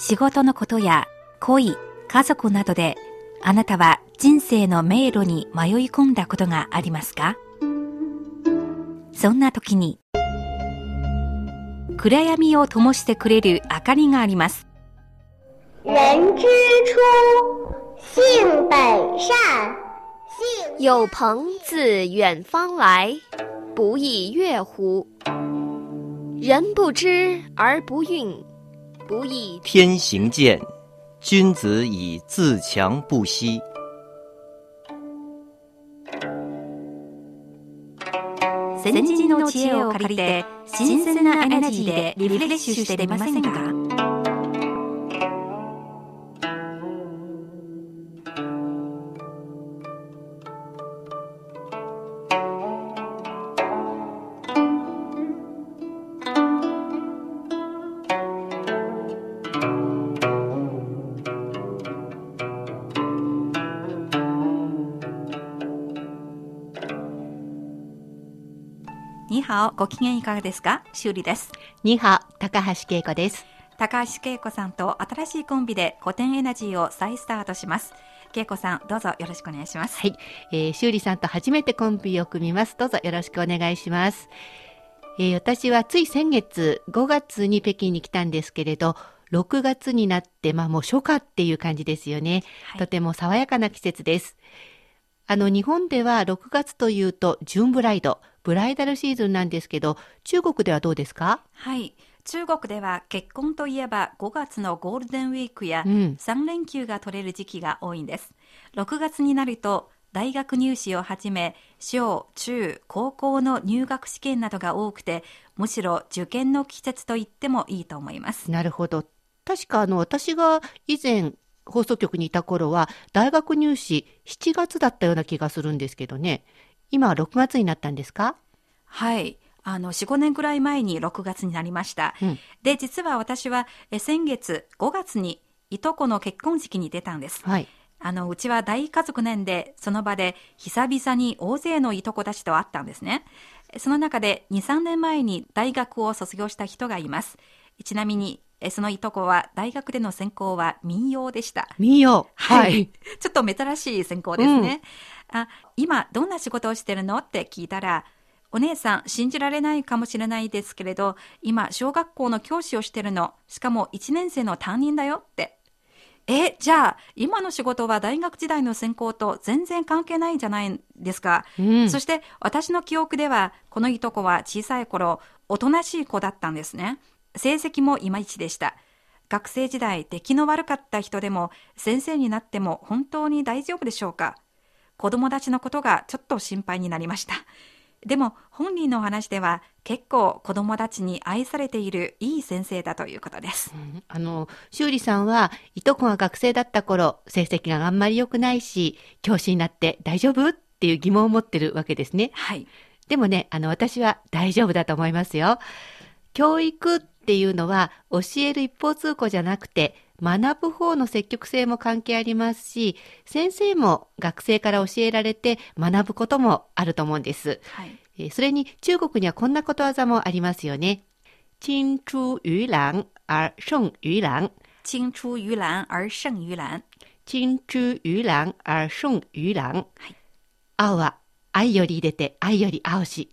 仕事のことや恋、家族などであなたは人生の迷路に迷い込んだことがありますか？そんな時に暗闇を灯してくれる明かりがあります。人之初，性本善。性有朋自远方来，不亦乐乎？人不知而不愠，不亦天行健，君子以自强不息。先人の知恵を借りて新鮮なエナジーでリフレッシュしてみませんか？にはお、ご機嫌いかがですか？修理です。には、高橋恵子です。高橋恵子さんと新しいコンビで古典エナジーを再スタートします。恵子さん、どうぞよろしくお願いします。はい、えー、修理さんと初めてコンビを組みます。どうぞよろしくお願いします。えー、私はつい先月5月に北京に来たんですけれど、6月になって、まあもう初夏っていう感じですよね。はいとても爽やかな季節です。あの、日本では6月というと、ジューンブライド、ブライダルシーズンなんですけど、中国ではどうですか？はい。中国では結婚といえば5月のゴールデンウィークやうん3連休が取れる時期が多いんです。6月になると大学入試をはじめ小中高校の入学試験などが多くてむしろ受験の季節と言ってもいいと思います。なるほど。確かあの、私が以前放送局にいた頃は、大学入試7月だったような気がするんですけどね。今は6月になったんですか？はい。あの、4、5年くらい前に6月になりました。うんで、実は私はえ先月5月にいとこの結婚式に出たんです。はい。あの、うちは大家族年で、その場で久々に大勢のいとこたちと会ったんですね。その中で2、3年前に大学を卒業した人がいます。ちなみに、えそのいとこは大学での専攻は民謡でした。民謡。はい。ちょっと珍しい専攻ですね。あ、今どんな仕事をしてるの？って聞いたら、お姉さん信じられないかもしれないですけれど、今小学校の教師をしてるの。しかも1年生の担任だよって。え、じゃあ今の仕事は大学時代の専攻と全然関係ないんじゃないですか。うんそして私の記憶では、このいとこは小さい頃、おとなしい子だったんですね。成績もいまいちでした。学生時代、出来の悪かった人でも、先生になっても本当に大丈夫でしょうか子供たちのことがちょっと心配になりました。でも本人の話では結構子供たちに愛されているいい先生だということです。あの、修理さんは、いとこが学生だった頃、成績があんまり良くないし、教師になって大丈夫っていう疑問を持ってるわけですね。はい。でもね、あの、私は大丈夫だと思いますよ。教育っていうのは、教える一方通行じゃなくて、学ぶ方の積極性も関係ありますし、先生も学生から教えられて学ぶこともあると思うんです。はい。えーそれに中国にはこんなことわざもありますよね。青出于蓝而胜于蓝。青出于蓝而胜于蓝。青出于蓝而勝于藍。青は愛より出て愛より青し。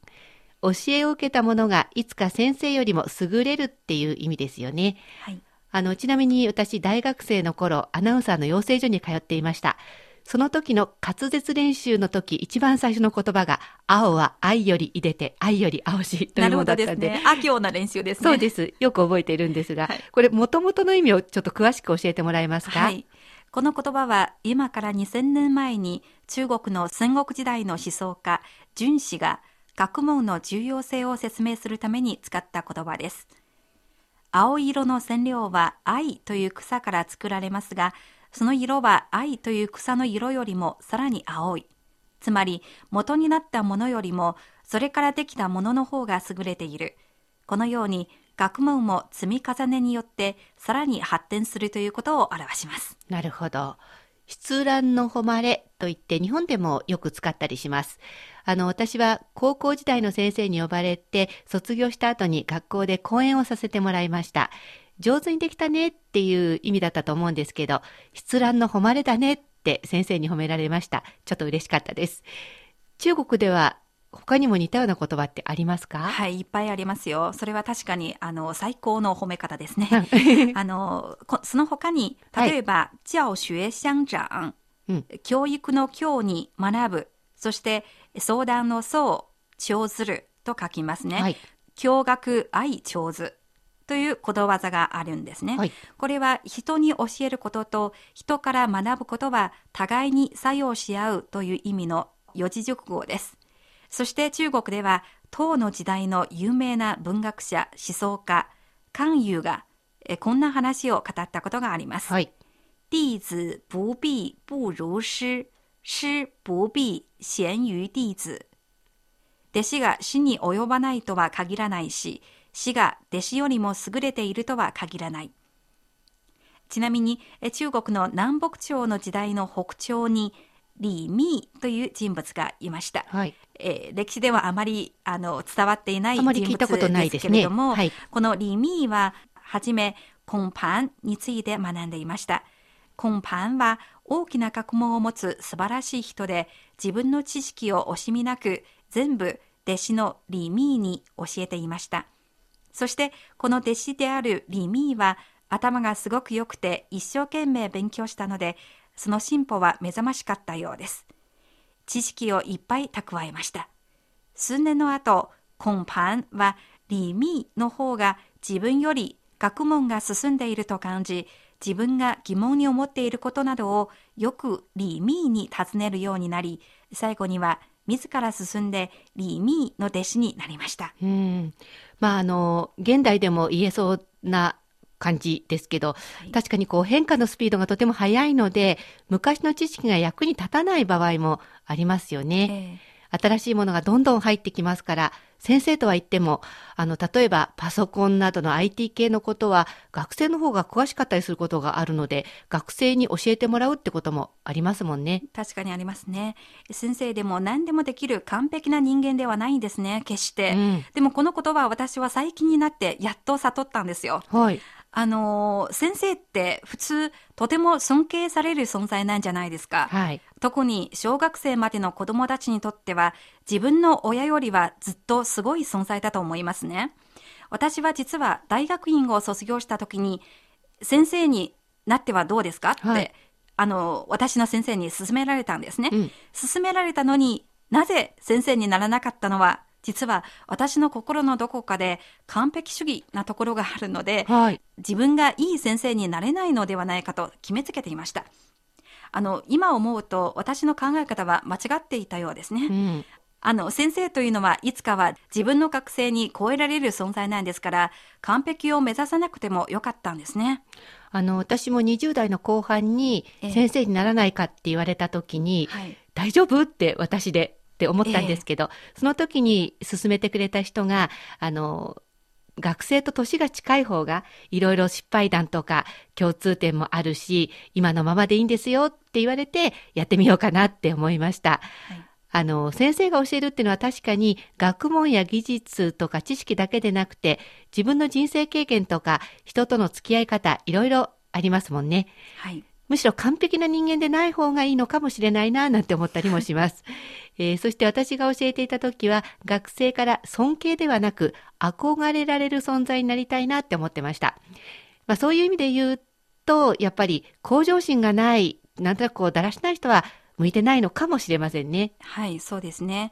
教えを受けた者がいつか先生よりも優れるっていう意味ですよね。はい。あの、ちなみに私大学生の頃アナウンサーの養成所に通っていました。その時の滑舌練習の時一番最初の言葉が青は愛より出て愛より青しというもなるほどのだったんで。ですね。あ行な練習ですね。そうです。よく覚えているんですが、はいこれ元々の意味をちょっと詳しく教えてもらえますか？はい。この言葉は今から2000年前に中国の戦国時代の思想家、荀子が学問の重要性を説明するために使った言葉です。青色の染料は藍という草から作られますが、その色は藍という草の色よりもさらに青い。つまり元になったものよりもそれからできたものの方が優れている。このように学問も積み重ねによってさらに発展するということを表します。なるほど。出欄の誉れといって日本でもよく使ったりします。あの、私は高校時代の先生に呼ばれて卒業した後に学校で講演をさせてもらいました。上手にできたねっていう意味だったと思うんですけど、出欄の誉れだねって先生に褒められました。ちょっと嬉しかったです。中国では他にも似たような言葉ってありますか？はい、いっぱいありますよ。それは確かに、あの、最高の褒め方ですね。あの、こその他に、はい例えば、教学相長、うん教育の教に学ぶ、そして、相談の相、長ずると書きますね。はい。教学愛長ずということわざがあるんですね。はいこれは人に教えることと人から学ぶことは互いに作用し合うという意味の四字熟語です。そして中国では唐の時代の有名な文学者、思想家、関羽がえこんな話を語ったことがあります。はい。弟子不必不如師、師不必贤於弟子。弟子が師に及ばないとは限らないし、師が弟子よりも優れているとは限らない。ちなみに、え中国の南北朝の時代の北朝に、李密という人物がいました。はい。えー歴史ではあまりあの伝わっていないあ人物まり聞いたことないでですけれども、はいこの李密ははじめ根パについて学んでいました。根パは大きな学問を持つ素晴らしい人で自分の知識を惜しみなく全部弟子の李密に教えていました。そしてこの弟子である李密は頭がすごく良くて一生懸命勉強したのでその進歩は目覚ましかったようです。知識をいっぱい蓄えました。数年の後、コンパンは李密の方が自分より学問が進んでいると感じ、自分が疑問に思っていることなどをよく李密に尋ねるようになり、最後には自ら進んで李密の弟子になりました。うん。まあ、あの、現代でも言えそうな感じですけど、い確かにこう変化のスピードがとても速いので、昔の知識が役に立たない場合もありますよね。え新しいものがどんどん入ってきますから、先生とは言っても、あの、例えばパソコンなどの IT 系のことは、学生の方が詳しかったりすることがあるので、学生に教えてもらうってこともありますもんね。え確かにありますね。先生でも何でもできる完璧な人間ではないんですね、決して。うんでもこの言葉は私は最近になってやっと悟ったんですよ。はい。あのー先生って普通とても尊敬される存在なんじゃないですか。はい。特に小学生までの子供たちにとっては自分の親よりはずっとすごい存在だと思いますね。私は実は大学院を卒業した時に先生になってはどうですか？って、はいあの、私の先生に勧められたんですね。うん勧められたのになぜ先生にならなかったのは実は私の心のどこかで完璧主義なところがあるので、はい。自分がいい先生になれないのではないかと決めつけていました。あの、今思うと私の考え方は間違っていたようですね。うん。あの、先生というのはいつかは自分の学生に超えられる存在なんですから、完璧を目指さなくてもよかったんですね。あの、私も20代の後半にええ先生にならないかって言われた時に、はい。大丈夫？って私でって思ったんですけど、その時に勧めてくれた人が、あの、学生と年が近い方がいろいろ失敗談とか共通点もあるし、今のままでいいんですよって言われてやってみようかなって思いました。はいあの、先生が教えるっていうのは確かに学問や技術とか知識だけでなくて、自分の人生経験とか人との付き合い方、いろいろありますもんね。はい。むしろ完璧な人間でない方がいいのかもしれないな、なんて思ったりもします。えーそして私が教えていた時は、学生から尊敬ではなく、憧れられる存在になりたいなって思ってました。まあそういう意味で言うと、やっぱり向上心がない、なんとなくこうだらしない人は向いてないのかもしれませんね。はい、そうですね。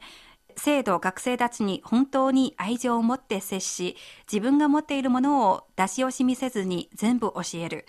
生徒、学生たちに本当に愛情を持って接し、自分が持っているものを出し惜しみせずに全部教える。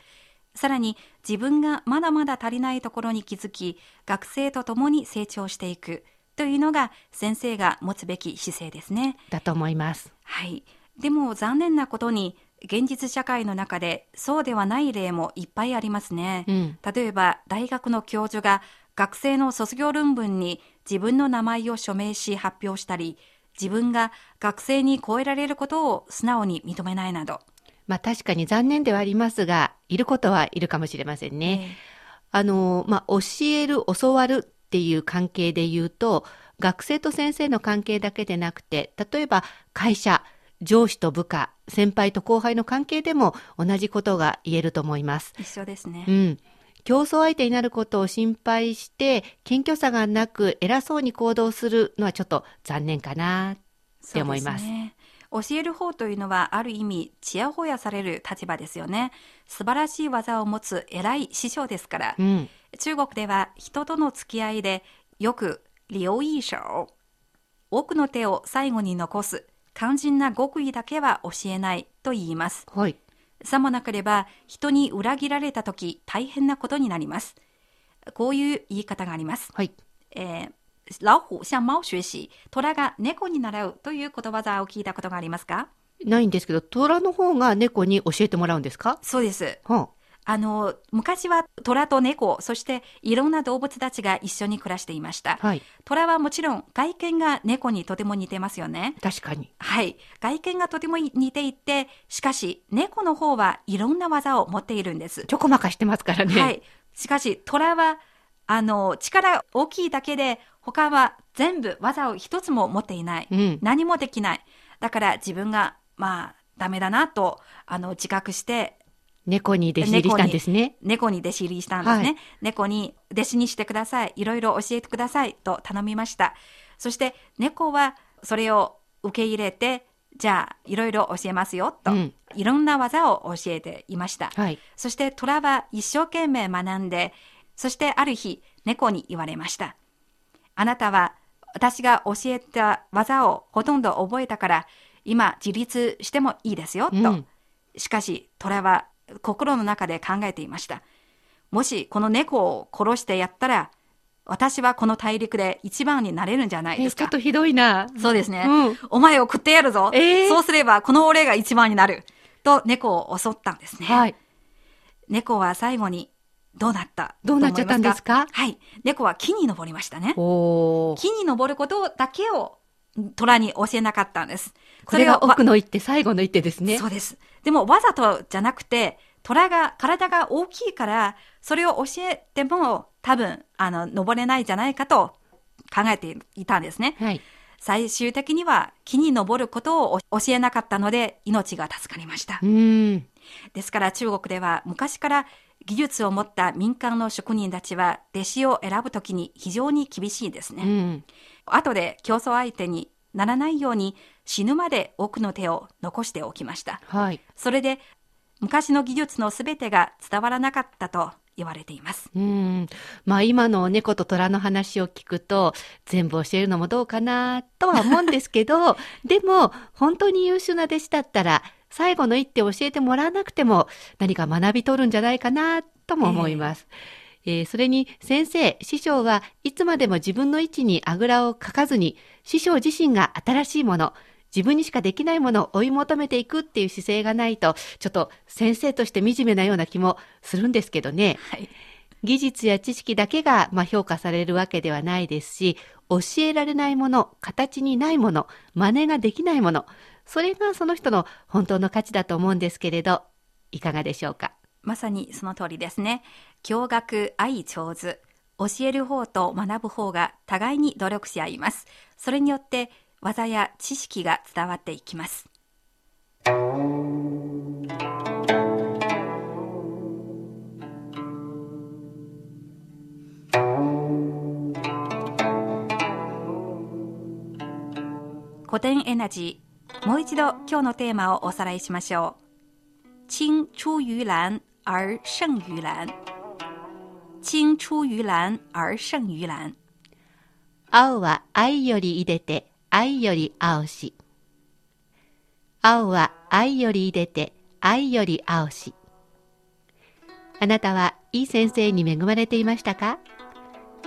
さらに自分がまだまだ足りないところに気づき、学生と共に成長していくというのが先生が持つべき姿勢ですね。だと思います。はい。でも残念なことに、現実社会の中でそうではない例もいっぱいありますね。うん。例えば大学の教授が学生の卒業論文に自分の名前を署名し発表したり自分が学生に超えられることを素直に認めないなど、まあ確かに残念ではありますが、いることはいるかもしれませんね。あの、まあ、教える、教わるっていう関係で言うと、学生と先生の関係だけでなくて、例えば会社、上司と部下、先輩と後輩の関係でも同じことが言えると思います。一緒ですね。うん。競争相手になることを心配して、謙虚さがなく偉そうに行動するのはちょっと残念かなって思います。そうですね教える方というのはある意味ちやほやされる立場ですよね素晴らしい技を持つ偉い師匠ですから、うん。中国では人との付き合いでよく留意手奥の手を最後に残す肝心な極意だけは教えないと言いますはい。さもなければ人に裏切られた時大変なことになりますこういう言い方がありますはい。えー老虎向猫学習虎が猫に習うということわざを聞いたことがありますか？ないんですけど、虎の方が猫に教えてもらうんですか？そうです。はあ。の昔は虎と猫そしていろんな動物たちが一緒に暮らしていました。あ、はい。虎はもちろん外見が猫にとても似てますよね。確かに。はい。外見がとても似ていてしかし猫の方はいろんな技を持っているんです。ちょこまかしてますからね。はい。しかし、虎は、あの、力大きいだけで、他は全部技を一つも持っていない。うん。何もできない。だから自分が、まあ、ダメだなと、あの、自覚して、猫に弟子入りしたんですね。猫に弟子入りしたんですね。はい猫に弟子にしてください。いろいろ教えてください。と頼みました。そして、猫はそれを受け入れて、じゃあ、いろいろ教えますよ。と、うんいろんな技を教えていました。はい。そして虎は一生懸命学んで、そしてある日、猫に言われました。あなたは私が教えた技をほとんど覚えたから、今自立してもいいですよ、と。うんしかし、虎は心の中で考えていました。もしこの猫を殺してやったら、私はこの大陸で一番になれるんじゃないですかえちょっ。とひどいな。そうですね。うんお前を食ってやるぞ。えーそうすればこの俺が一番になる。と猫を襲ったんですね。はい。猫は最後にどうなった？どうなっちゃったんですか？はい。猫は木に登りましたね。木に登ることだけを虎に教えなかったんです。これが奥の一手、最後の一手ですね。そうです。でもわざとじゃなくて、虎が体が大きいから、それを教えても多分、あの、登れないんじゃないかと考えていたんですね。はい。最終的には木に登ることを教えなかったので命が助かりましたう。ーん。ですから中国では昔から技術を持った民間の職人たちは弟子を選ぶときに非常に厳しいですね。うん。後で競争相手にならないように死ぬまで奥の手を残しておきました。はい。それで昔の技術のすべてが伝わらなかったと言われています。うん。まあ今の猫と虎の話を聞くと、全部教えるのもどうかなとは思うんですけど、でも本当に優秀な弟子だったら、最後の一手を教えてもらわなくても何か学び取るんじゃないかなとも思います。えーそれに先生、師匠はいつまでも自分の位置にあぐらをかかずに、師匠自身が新しいもの、自分にしかできないものを追い求めていくっていう姿勢がないと、ちょっと先生として惨めなような気もするんですけどね。はい。技術や知識だけが、まあ、評価されるわけではないですし、教えられないもの、形にないもの、真似ができないもの、それがその人の本当の価値だと思うんですけれど、いかがでしょうか？まさにその通りですね。教学愛上手。教える方と学ぶ方が互いに努力し合います。それによって技や知識が伝わっていきます。古典エナジー。もう一度今日のテーマをおさらいしましょう。青出于蓝而胜于蓝。青出于蓝而胜于蓝。青は愛よりいでて、愛より青し。青は愛よりいでて、愛より青し。あなたはいい先生に恵まれていましたか？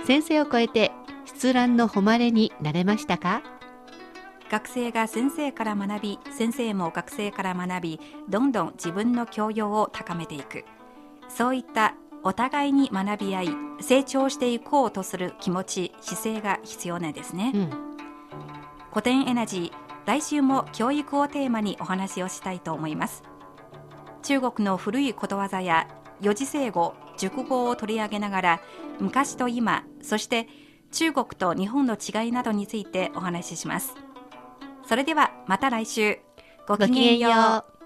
先生を超えて出覧の誉れになれましたか？学生が先生から学び、先生も学生から学び、どんどん自分の教養を高めていく。そういったお互いに学び合い、成長していこうとする気持ち、姿勢が必要なんですね。うん。古典エナジー来週も教育をテーマにお話をしたいと思います中国の古いことわざや四字成語熟語を取り上げながら昔と今そして中国と日本の違いなどについてお話ししますそれではまた来週ごきげんよう。